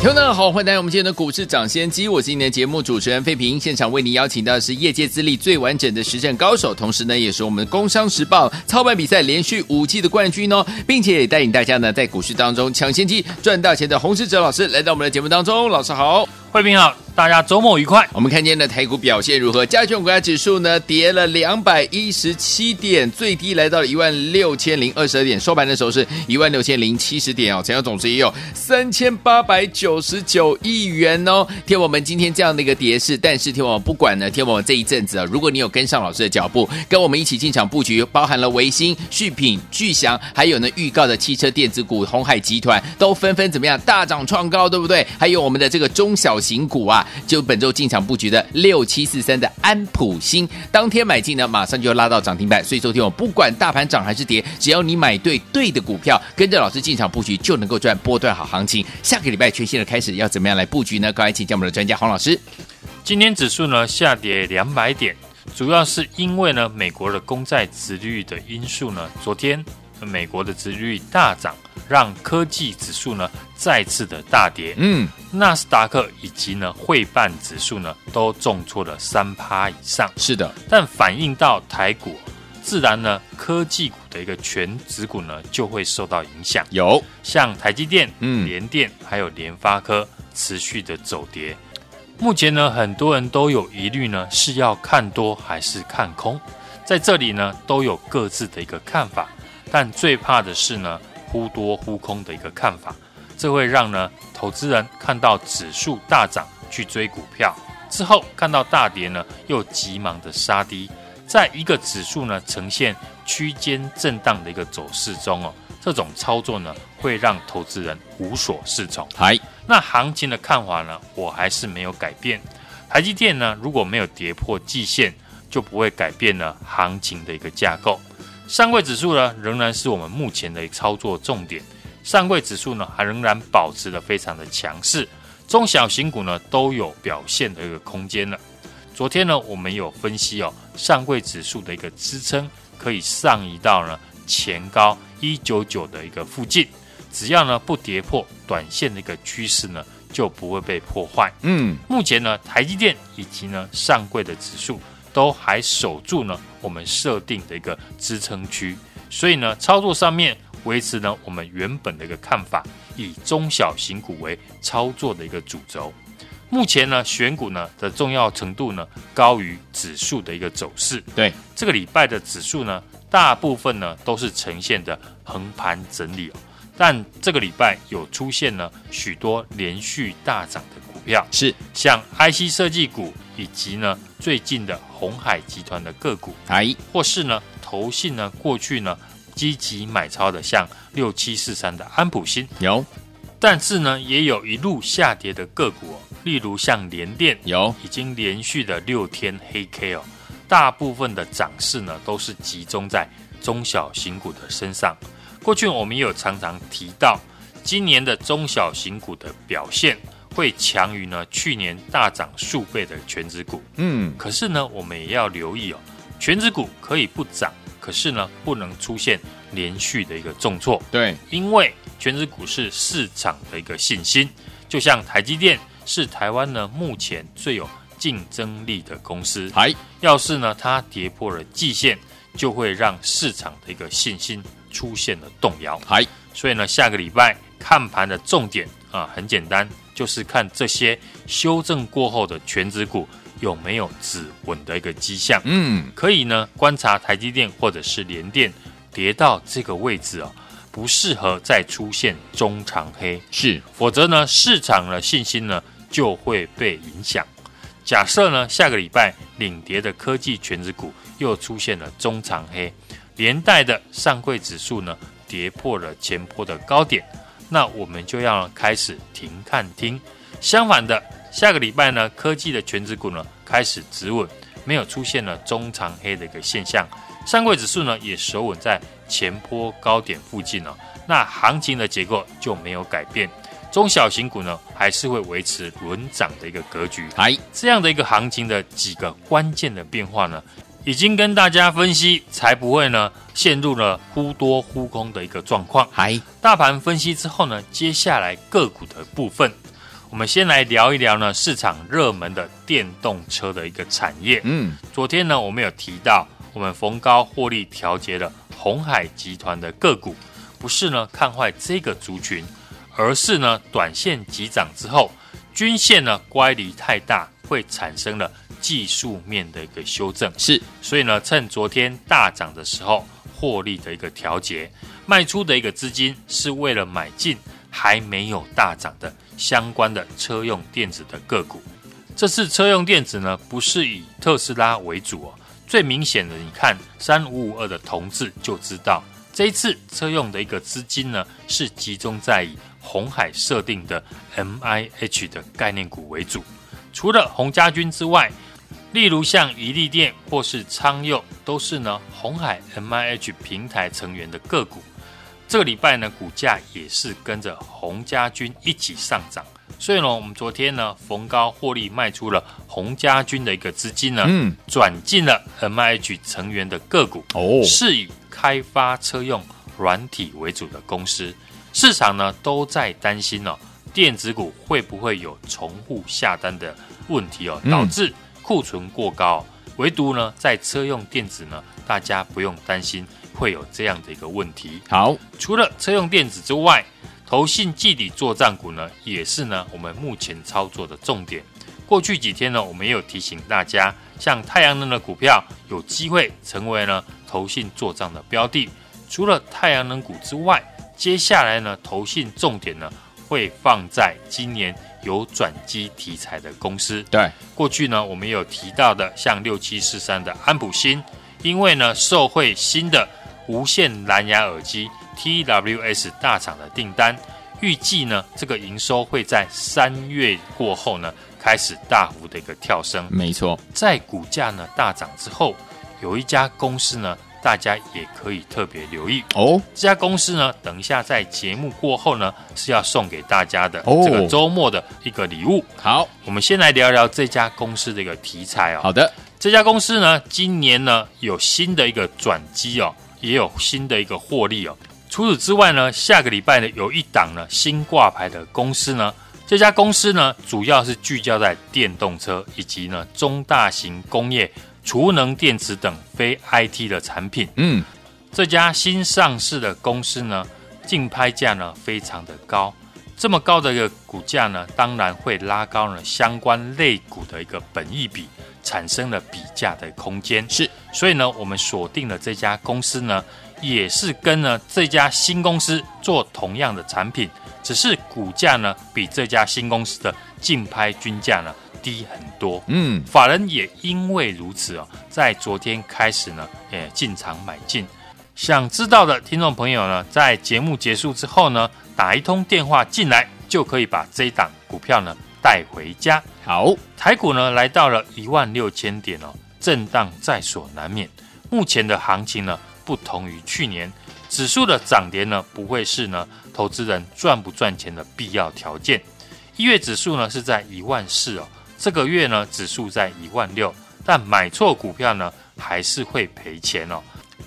听众们好，欢迎来到我们今天的股市抢先机，我是今天的节目主持人费平。现场为您邀请到的是业界资历最完整的实战高手，同时呢，也是我们工商时报操盘比赛连续五季的冠军哦，并且也带领大家呢在股市当中抢先机赚大钱的洪世哲老师来到我们的节目当中，老师好，费平好。大家周末愉快。我们看见的台股表现如何？加权股价指数呢，跌了两百一十七点，最低来到了一万六千零二十点，收盘的时候是一万六千零七十点哦。成交总值也有三千八百九十九亿元哦。天我们今天这样的一个跌势，但是天我们不管呢，天我们这一阵子啊，如果你有跟上老师的脚步，跟我们一起进场布局，包含了维新、续品、巨祥，还有呢预告的汽车电子股鸿海集团，都纷纷怎么样大涨创高，对不对？还有我们的这个中小型股啊。就本周进场布局的六七四三的安普新，当天买进呢，马上就要拉到涨停板。所以昨天我不管大盘涨还是跌，只要你买对对的股票，跟着老师进场布局，就能够赚波段好行情。下个礼拜全新的开始，要怎么样来布局呢？赶快请教我们的专家黄老师。今天指数呢下跌两百点，主要是因为呢美国的公债殖率的因素呢，昨天美国的殖率大涨。让科技指数呢再次的大跌，嗯，纳斯达克以及呢汇办指数呢都重挫了三趴以上。是的，但反映到台股，自然呢科技股的一个全指股呢就会受到影响。有像台积电、嗯，联电还有联发科持续的走跌。目前呢很多人都有疑虑呢是要看多还是看空，在这里呢都有各自的一个看法，但最怕的是呢。忽多忽空的一个看法，这会让呢投资人看到指数大涨去追股票，之后看到大跌呢又急忙的杀低，在一个指数呢呈现区间震荡的一个走势中哦，这种操作呢会让投资人无所适从。嗨，那行情的看法呢，我还是没有改变。台积电呢如果没有跌破季线，就不会改变了行情的一个架构。上柜指数呢，仍然是我们目前的操作重点。上柜指数呢，还仍然保持的非常的强势，中小型股呢都有表现的一个空间了。昨天呢，我们有分析哦，上柜指数的一个支撑可以上移到呢前高一九九的一个附近，只要呢不跌破短线的一个趋势呢，就不会被破坏。嗯，目前呢，台积电以及呢上柜的指数。都还守住呢，我们设定的一个支撑区，所以呢，操作上面维持呢我们原本的一个看法，以中小型股为操作的一个主轴。目前呢，选股呢的重要程度呢高于指数的一个走势。对，这个礼拜的指数呢，大部分呢都是呈现的横盘整理哦，但这个礼拜有出现呢许多连续大涨的股票，是像 IC 设计股。以及呢，最近的红海集团的个股，哎，或是呢，投信呢，过去呢，积极买超的，像六七四三的安普新有，但是呢，也有一路下跌的个股哦，例如像联电有，已经连续的六天黑 K 哦，大部分的涨势呢，都是集中在中小型股的身上。过去我们也有常常提到，今年的中小型股的表现。会强于呢去年大涨数倍的全指股，嗯，可是呢我们也要留意哦，全指股可以不涨，可是呢不能出现连续的一个重挫，对，因为全指股是市场的一个信心，就像台积电是台湾呢目前最有竞争力的公司，嗨，要是呢它跌破了季线，就会让市场的一个信心出现了动摇，嗨，所以呢下个礼拜看盘的重点啊很简单。就是看这些修正过后的权值股有没有止稳的一个迹象。嗯，可以呢观察台积电或者是联电跌到这个位置哦，不适合再出现中长黑，是，否则呢市场的信心呢就会被影响。假设呢下个礼拜领跌的科技权值股又出现了中长黑，连带的上柜指数呢跌破了前波的高点。那我们就要开始停看听。相反的，下个礼拜呢，科技的全指股呢开始止稳，没有出现了中长黑的一个现象，上柜指数呢也守稳在前坡高点附近哦。那行情的结构就没有改变，中小型股呢还是会维持轮涨的一个格局。哎，这样的一个行情的几个关键的变化呢，已经跟大家分析，才不会呢陷入了忽多忽空的一个状况。嗨，大盘分析之后呢，接下来个股的部分，我们先来聊一聊呢市场热门的电动车的一个产业。嗯，昨天呢我们有提到，我们逢高获利调节了红海集团的个股。不是呢看坏这个族群，而是呢短线急涨之后，均线呢乖离太大，会产生了技术面的一个修正。是，所以呢趁昨天大涨的时候获利的一个调节，卖出的一个资金是为了买进还没有大涨的相关的车用电子的个股。这次车用电子呢不是以特斯拉为主哦，最明显的你看三五五二的同志就知道。这一次车用的一个资金呢，是集中在以红海设定的 MIH 的概念股为主。除了洪家军之外，例如像宜利店或是昌佑，都是呢红海 MIH 平台成员的个股。这个礼拜呢，股价也是跟着洪家军一起上涨。所以呢，我们昨天呢逢高获利卖出了洪家军的一个资金呢，嗯，转进了 MIH 成员的个股哦，是以。开发车用软体为主的公司，市场呢都在担心哦，电子股会不会有重复下单的问题哦，导致库存过高。唯独呢，在车用电子呢，大家不用担心会有这样的一个问题。好，除了车用电子之外，投信季底作帐股呢，也是呢我们目前操作的重点。过去几天呢，我们也有提醒大家，像太阳能的股票有机会成为呢。投信做账的标的，除了太阳能股之外，接下来呢，投信重点呢会放在今年有转机题材的公司。对，过去呢我们有提到的，像六七四三的安普新，因为呢受惠新的无线蓝牙耳机 TWS 大厂的订单，预计呢这个营收会在三月过后呢开始大幅的一个跳升。没错，在股价呢大涨之后。有一家公司呢，大家也可以特别留意哦。这家公司呢，等一下在节目过后呢，是要送给大家的这个周末的一个礼物。好，我们先来聊聊这家公司的一个题材哦。好的，这家公司呢，今年呢有新的一个转机哦，也有新的一个获利哦。除此之外呢，下个礼拜呢有一档呢新挂牌的公司呢，这家公司呢主要是聚焦在电动车以及呢中大型工业。储能电池等非 IT 的产品，嗯，这家新上市的公司呢，竞拍价呢非常的高，这么高的一个股价呢，当然会拉高了相关类股的一个本益比，产生了比价的空间。是，所以呢，我们锁定了这家公司呢，也是跟呢这家新公司做同样的产品，只是股价呢比这家新公司的竞拍均价呢。低很多，嗯，法人也因为如此哦，在昨天开始呢，也进场买进。想知道的听众朋友呢，在节目结束之后呢，打一通电话进来，就可以把这一档股票呢带回家。好，台股呢来到了一万六千点哦，震荡在所难免。目前的行情呢，不同于去年，指数的涨跌呢，不会是呢投资人赚不赚钱的必要条件。一月指数呢是在一万四哦。这个月呢，指数在一万六，但买错股票呢，还是会赔钱哦。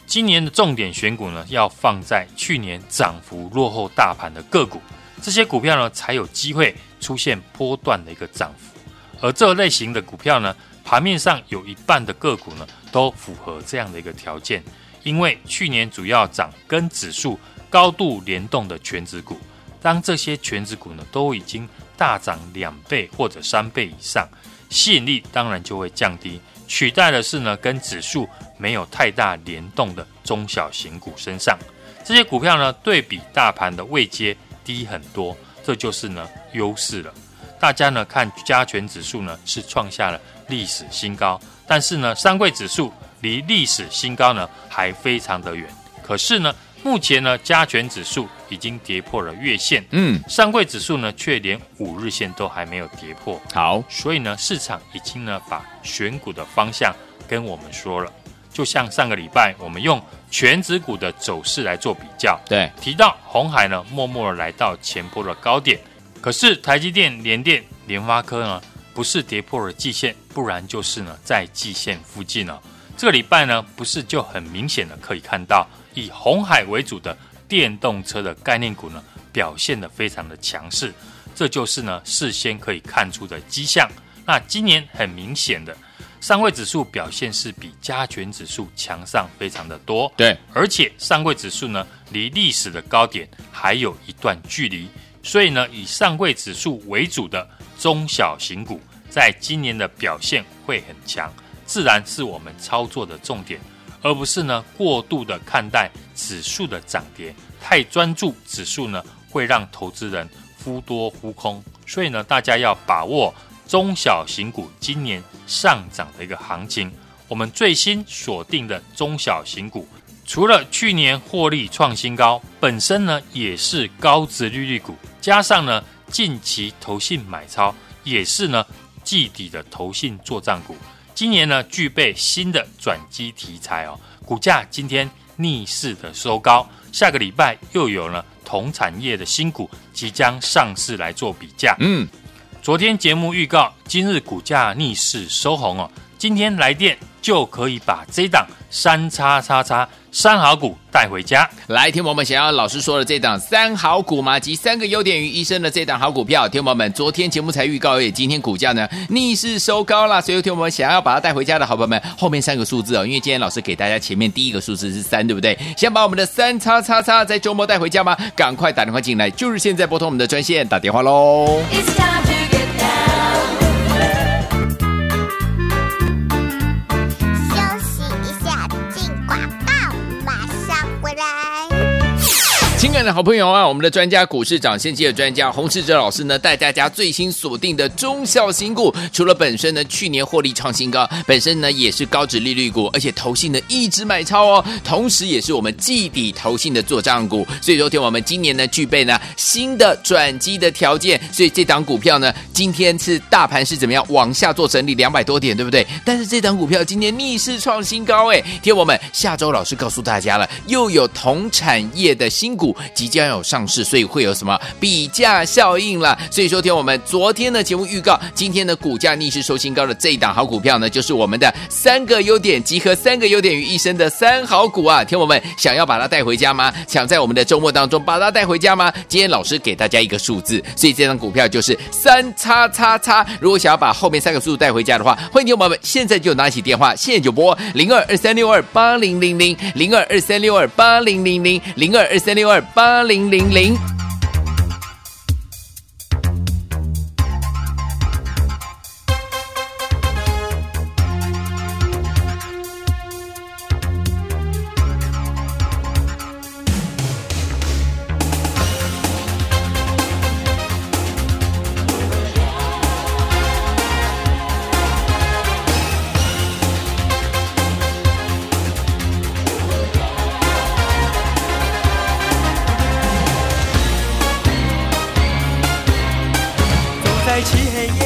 今年的重点选股呢，要放在去年涨幅落后大盘的个股，这些股票呢，才有机会出现波段的一个涨幅。而这类型的股票呢，盘面上有一半的个股呢，都符合这样的一个条件，因为去年主要涨跟指数高度联动的全指股，当这些全指股呢，都已经大涨两倍或者三倍以上，吸引力当然就会降低，取代的是呢跟指数没有太大联动的中小型股身上。这些股票呢对比大盘的位阶低很多，这就是呢优势了。大家呢看加权指数呢是创下了历史新高，但是呢三贵指数离历史新高呢还非常的远。可是呢目前呢，加权指数已经跌破了月线，嗯，上柜指数呢却连五日线都还没有跌破。好，所以呢，市场已经呢把选股的方向跟我们说了。就像上个礼拜我们用全指股的走势来做比较，对，提到红海呢默默的来到前波的高点，可是台积电、联电、联发科呢不是跌破了季线，不然就是呢在季线附近呢。这个礼拜呢不是就很明显的可以看到。以红海为主的电动车的概念股呢，表现的非常的强势，这就是呢事先可以看出的迹象。那今年很明显的上位指数表现是比加权指数强上非常的多，对，而且上柜指数呢离历史的高点还有一段距离，所以呢以上柜指数为主的中小型股，在今年的表现会很强，自然是我们操作的重点。而不是呢过度的看待指数的涨跌，太专注指数呢会让投资人忽多忽空，所以呢大家要把握中小型股今年上涨的一个行情。我们最新锁定的中小型股，除了去年获利创新高，本身呢也是高值利率股，加上呢近期投信买超，也是呢季底的投信作帐股。今年呢，具备新的转机题材哦，股价今天逆势的收高，下个礼拜又有了同产业的新股即将上市来做比价。嗯，昨天节目预告，今日股价逆势收红哦，今天来电就可以把这档三叉叉叉。三好股带回家，来，听我们想要老师说的这档三好股吗？集三个优点于一身的这档好股票，听我们昨天节目才预告，而且今天股价呢逆势收高了，所以听我们想要把它带回家的好朋友们，后面三个数字哦，因为今天老师给大家前面第一个数字是三，对不对？想把我们的三叉叉叉在周末带回家吗？赶快打电话进来，就是现在拨通我们的专线打电话喽。爱的好朋友啊，我们的专家股市涨先机的专家洪世哲老师呢，带大家最新锁定的中小型股，除了本身呢去年获利创新高，本身呢也是高值利率股，而且投信呢一直买超哦，同时也是我们季底投信的做账股，所以说听我们今年呢具备呢新的转机的条件，所以这档股票呢今天是大盘是怎么样往下做整理两百多点，对不对？但是这档股票今天逆势创新高，哎，听我们下周老师告诉大家了，又有同产业的新股。即将有上市，所以会有什么比价效应了？所以说，听我们昨天的节目预告，今天的股价逆势收新高的这一档好股票呢，就是我们的三个优点集合三个优点于一身的三好股啊！听我们想要把它带回家吗？想在我们的周末当中把它带回家吗？今天老师给大家一个数字，所以这张股票就是三叉叉叉。如果想要把后面三个数字带回家的话，欢迎听我们现在就拿起电话，现在就拨零二二三六二八零零零零二二三六二八零零零零二二三六二。八零零零。漆黑夜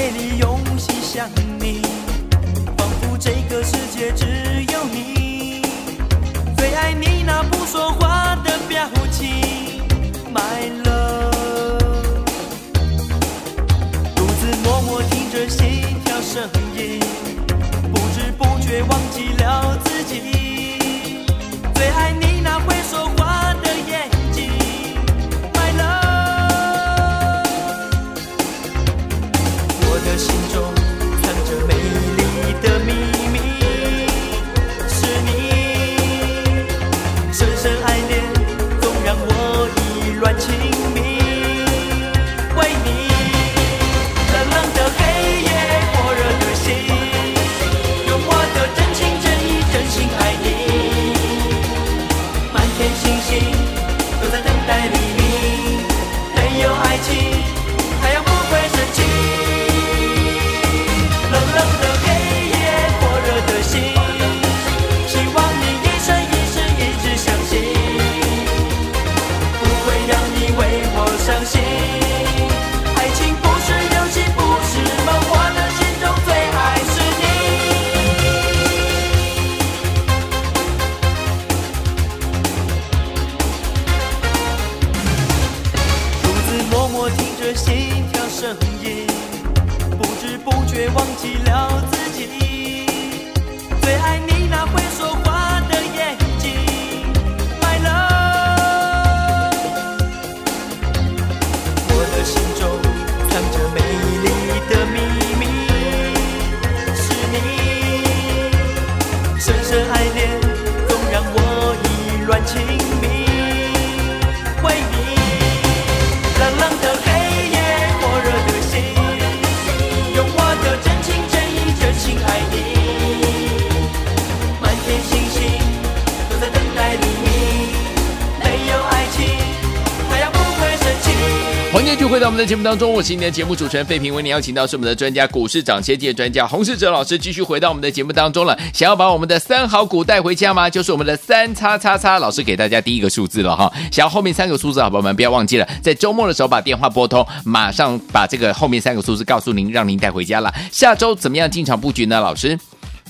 的节目当中，我是你的节目主持人费平，为您邀请到是我们的专家股市涨先机的专家洪世哲老师，继续回到我们的节目当中了。想要把我们的三好股带回家吗？就是我们的三叉叉叉，老师给大家第一个数字了哈。想要后面三个数字，好朋友们不要忘记了，在周末的时候把电话拨通，马上把这个后面三个数字告诉您，让您带回家了。下周怎么样进场布局呢？老师？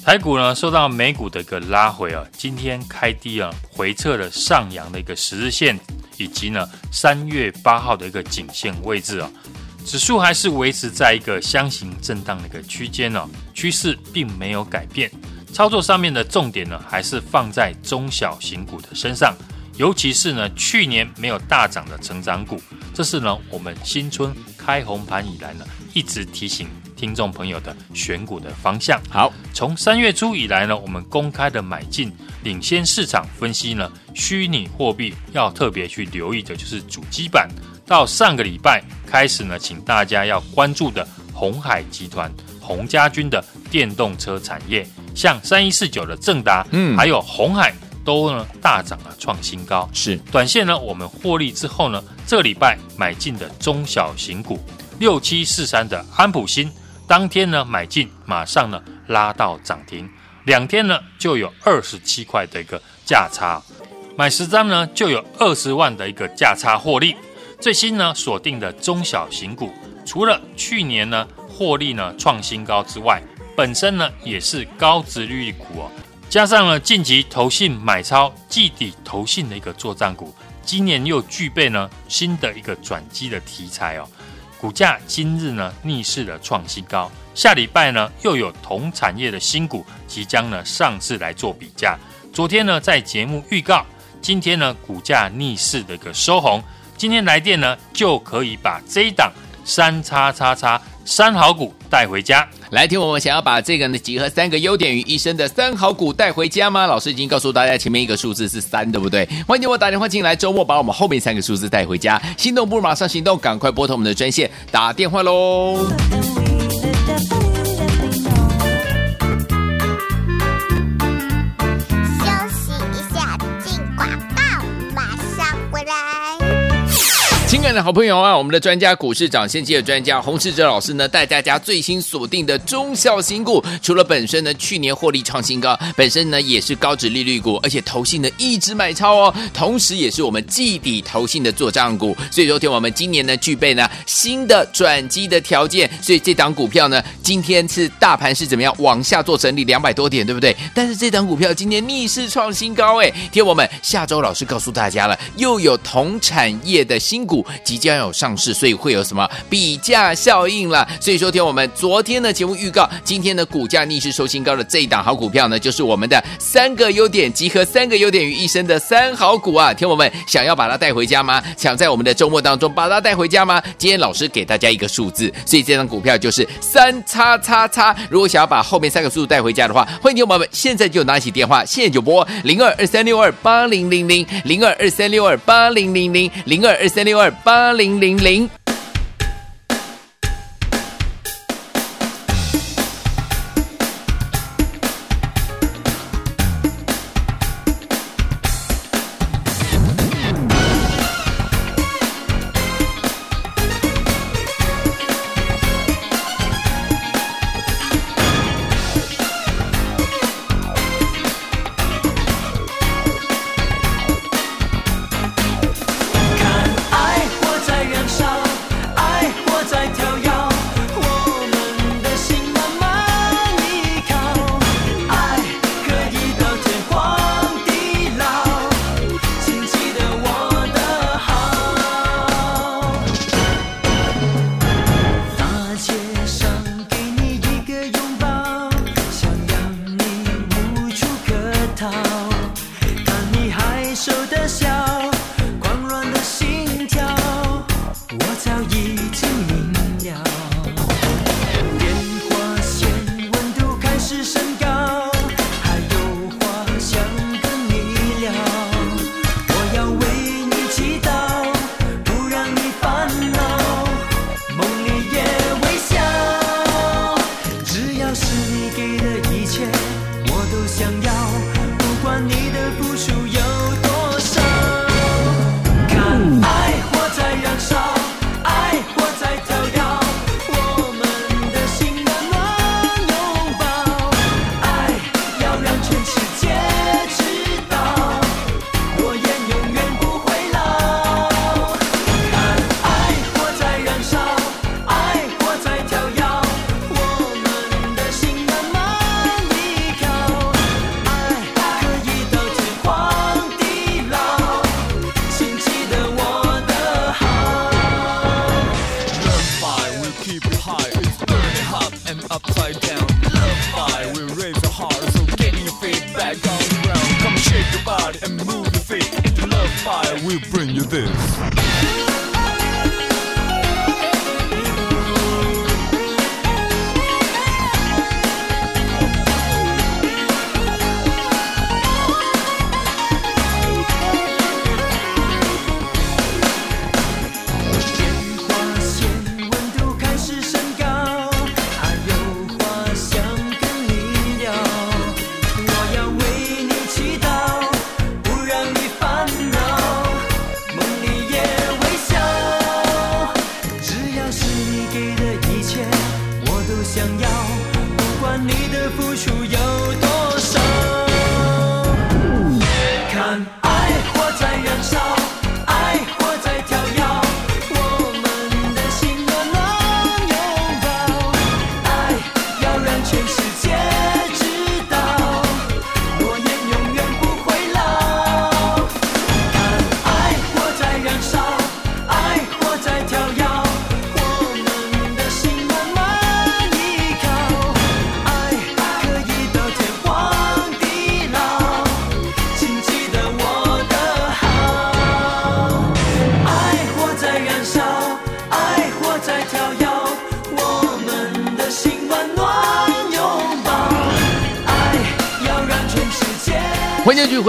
台股呢受到美股的一个拉回啊，今天开低啊，回撤了上扬的一个十日线，以及呢三月八号的一个颈线位置啊，指数还是维持在一个箱型震荡的一个区间呢，趋势并没有改变。操作上面的重点呢，还是放在中小型股的身上，尤其是呢去年没有大涨的成长股，这是呢我们新春开红盘以来呢一直提醒。听众朋友的选股的方向好，从三月初以来呢，我们公开的买进领先市场分析呢，虚拟货币要特别去留意的就是主机板。到上个礼拜开始呢，请大家要关注的红海集团、洪家军的电动车产业，像三一四九的正达，嗯，还有红海都呢大涨了，创新高。是短线呢，我们获利之后呢，这个礼拜买进的中小型股六七四三的安普新。当天呢买进，马上呢拉到涨停，两天呢就有二十七块的一个价差，买十张呢就有二十万的一个价差获利。最新呢锁定的中小型股，除了去年呢获利呢创新高之外，本身呢也是高值率股哦，加上了近期投信买超季底投信的一个作战股，今年又具备呢新的一个转机的题材哦。股价今日呢逆势的创新高，下礼拜呢又有同产业的新股即将呢上市来做比价。昨天呢在节目预告，今天呢股价逆势的一个收红，今天来电呢就可以把这一档三叉叉叉三好股带回家。来听我们想要把这个呢集合三个优点于一身的三好股带回家吗？老师已经告诉大家前面一个数字是三，对不对？欢迎我打电话进来，周末把我们后面三个数字带回家。心动不如马上行动，赶快拨通我们的专线打电话喽。亲爱的好朋友啊，我们的专家股市涨先机的专家洪世哲老师呢，带大家最新锁定的中小型股，除了本身呢去年获利创新高，本身呢也是高值利率股，而且投信呢一直买超哦，同时也是我们季底投信的做账股，所以昨天我们今年呢具备呢新的转机的条件，所以这档股票呢今天是大盘是怎么样往下做整理两百多点，对不对？但是这档股票今年逆势创新高哎，听我们下周老师告诉大家了，又有同产业的新股。即将有上市，所以会有什么比价效应了？所以说，听我们昨天的节目预告，今天的股价逆势收新高的这一档好股票呢，就是我们的三个优点集合三个优点于一身的三好股啊！听我们想要把它带回家吗？想在我们的周末当中把它带回家吗？今天老师给大家一个数字，所以这张股票就是三叉叉叉。如果想要把后面三个数字带回家的话，欢迎听我们现在就拿起电话，现在就拨零二二三六二八零零零零二二三六二八零零零零二二三六二。零零零。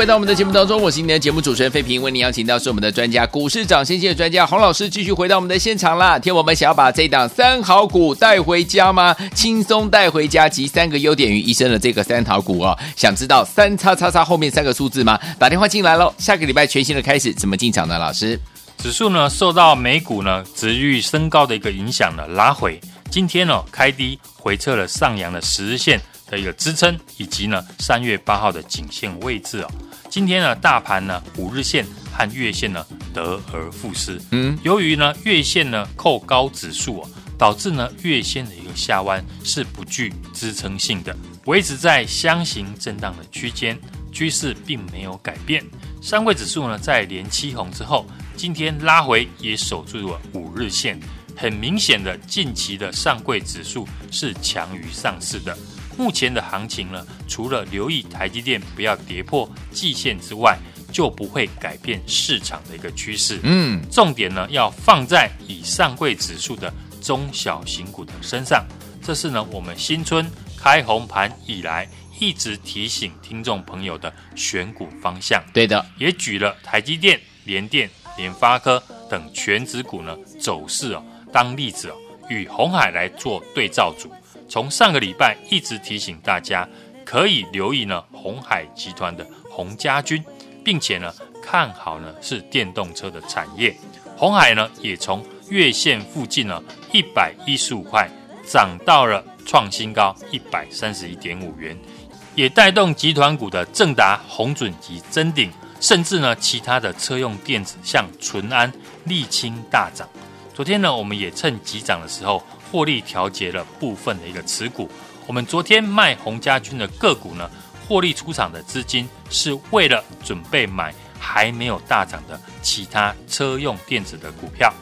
回到我们的节目当中，我是今天的节目主持人费平，为您邀请到是我们的专家股市涨先机的专家洪老师，继续回到我们的现场啦。听我们想要把这档三好股带回家吗？轻松带回家，集三个优点于一身的这个三好股哦，想知道三叉叉叉后面三个数字吗？打电话进来喽。下个礼拜全新的开始，怎么进场呢？老师，指数呢受到美股呢值域升高的一个影响呢拉回，今天呢开低回撤了上扬的十日线的一个支撑，以及呢三月八号的颈线位置哦。今天呢大盘呢五日线和月线呢得而复失，嗯，由于呢月线呢扣高指数啊，导致呢月线的一个下弯是不具支撑性的，维持在箱型震荡的区间，趋势并没有改变。上柜指数呢在连七红之后，今天拉回也守住了五日线，很明显的近期的上柜指数是强于上市的。目前的行情呢，除了留意台积电不要跌破季线之外，就不会改变市场的一个趋势。嗯，重点呢要放在以上柜指数的中小型股的身上，这是呢我们新春开红盘以来一直提醒听众朋友的选股方向。对的，也举了台积电、联电、联发科等全指股呢走势哦当例子哦，与红海来做对照组。从上个礼拜一直提醒大家，可以留意呢鸿海集团的鸿家军，并且呢看好呢是电动车的产业。鸿海呢也从月线附近呢一百一十五块涨到了创新高一百三十一点五元，也带动集团股的正达、鸿准及臻鼎，甚至呢其他的车用电子像淳安、沥青大涨。昨天呢我们也趁急涨的时候。获利调节了部分的一个持股。我们昨天卖洪家军的个股呢，获利出场的资金是为了准备买还没有大涨的其他车用电子的股票，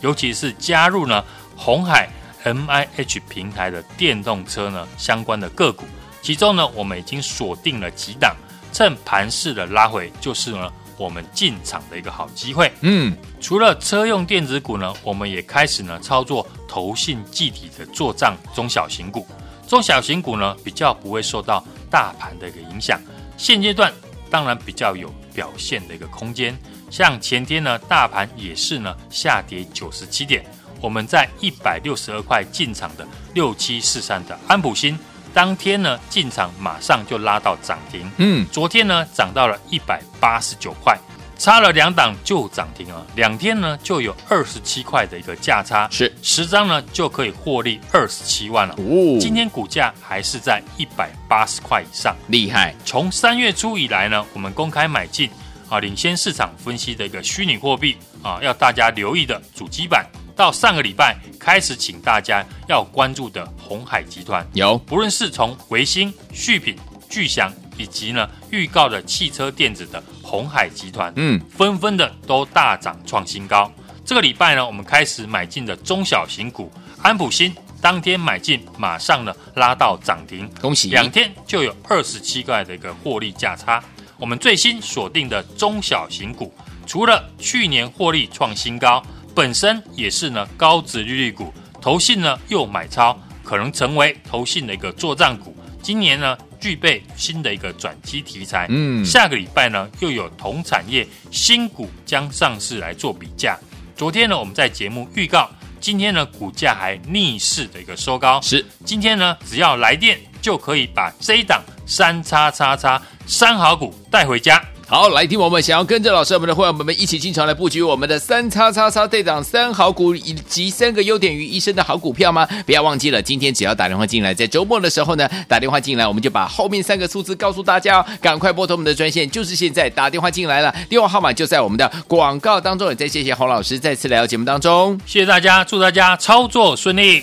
尤其是加入呢红海 MIH 平台的电动车呢相关的个股。其中呢，我们已经锁定了几档趁盘势的拉回，就是呢我们进场的一个好机会。嗯，除了车用电子股呢，我们也开始呢操作投信计体的做账中小型股。中小型股呢比较不会受到大盘的一个影响，现阶段当然比较有表现的一个空间。像前天呢，大盘也是呢下跌九十七点，我们在一百六十二块进场的六七四三的安普新，当天呢进场马上就拉到涨停。嗯，昨天呢涨到了一百八十九块，差了两档就涨停了。两天呢就有二十七块的一个价差，是十张呢就可以获利二十七万了。哦，今天股价还是在一百八十块以上，厉害，从三月初以来呢，我们公开买进。啊，领先市场分析的一个虚拟货币啊，要大家留意的主机板，到上个礼拜开始，请大家要关注的红海集团。有，不论是从维新、续品、巨祥，以及呢预告的汽车电子的红海集团，嗯，纷纷的都大涨创新高。这个礼拜呢，我们开始买进的中小型股安普新，当天买进，马上呢拉到涨停，恭喜，两天就有二十七块的一个获利价差。我们最新锁定的中小型股，除了去年获利创新高，本身也是呢高值利率股，投信呢又买超，可能成为投信的一个作战股。今年呢具备新的一个转机题材，嗯，下个礼拜呢又有同产业新股将上市来做比价。昨天呢我们在节目预告，今天呢股价还逆势的一个收高，是今天呢只要来电就可以把这一档三叉叉叉。三好股带回家。好，来听我们想要跟着老师我们的会员朋友们一起进场来布局我们的三叉叉叉队长三好股以及三个优点于一身的好股票吗？不要忘记了，今天只要打电话进来，在周末的时候呢，打电话进来，我们就把后面三个数字告诉大家哦。赶快拨通我们的专线，就是现在打电话进来了，电话号码就在我们的广告当中。也再谢谢洪老师再次来到节目当中，谢谢大家，祝大家操作顺利。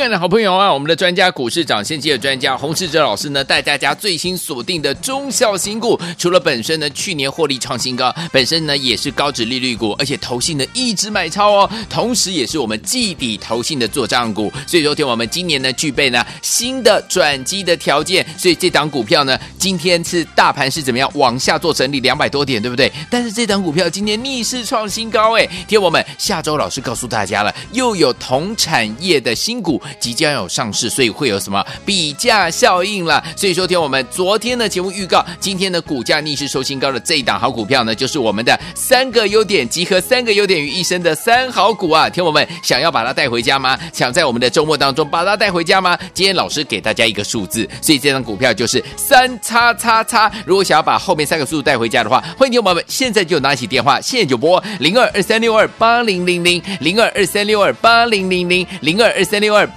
亲爱的好朋友啊，我们的专家股市涨先机的专家洪世哲老师呢，带大家最新锁定的中小型股，除了本身呢去年获利创新高，本身呢也是高值利率股，而且投信呢一直买超哦，同时也是我们季底投信的做账股，所以昨天我们今年呢具备呢新的转机的条件，所以这档股票呢今天是大盘是怎么样往下做整理两百多点，对不对？但是这档股票今天逆势创新高，哎，听我们下周老师告诉大家了，又有同产业的新股。即将有上市，所以会有什么比价效应了？所以说，听我们昨天的节目预告，今天的股价逆势收新高的这一档好股票呢，就是我们的三个优点集合三个优点于一身的三好股啊！听我们想要把它带回家吗？想在我们的周末当中把它带回家吗？今天老师给大家一个数字，所以这张股票就是三叉叉叉。如果想要把后面三个数字带回家的话，欢迎听我们现在就拿起电话，现在就拨零二二三六二八零零零零二二三六二八零零零零二二三六二。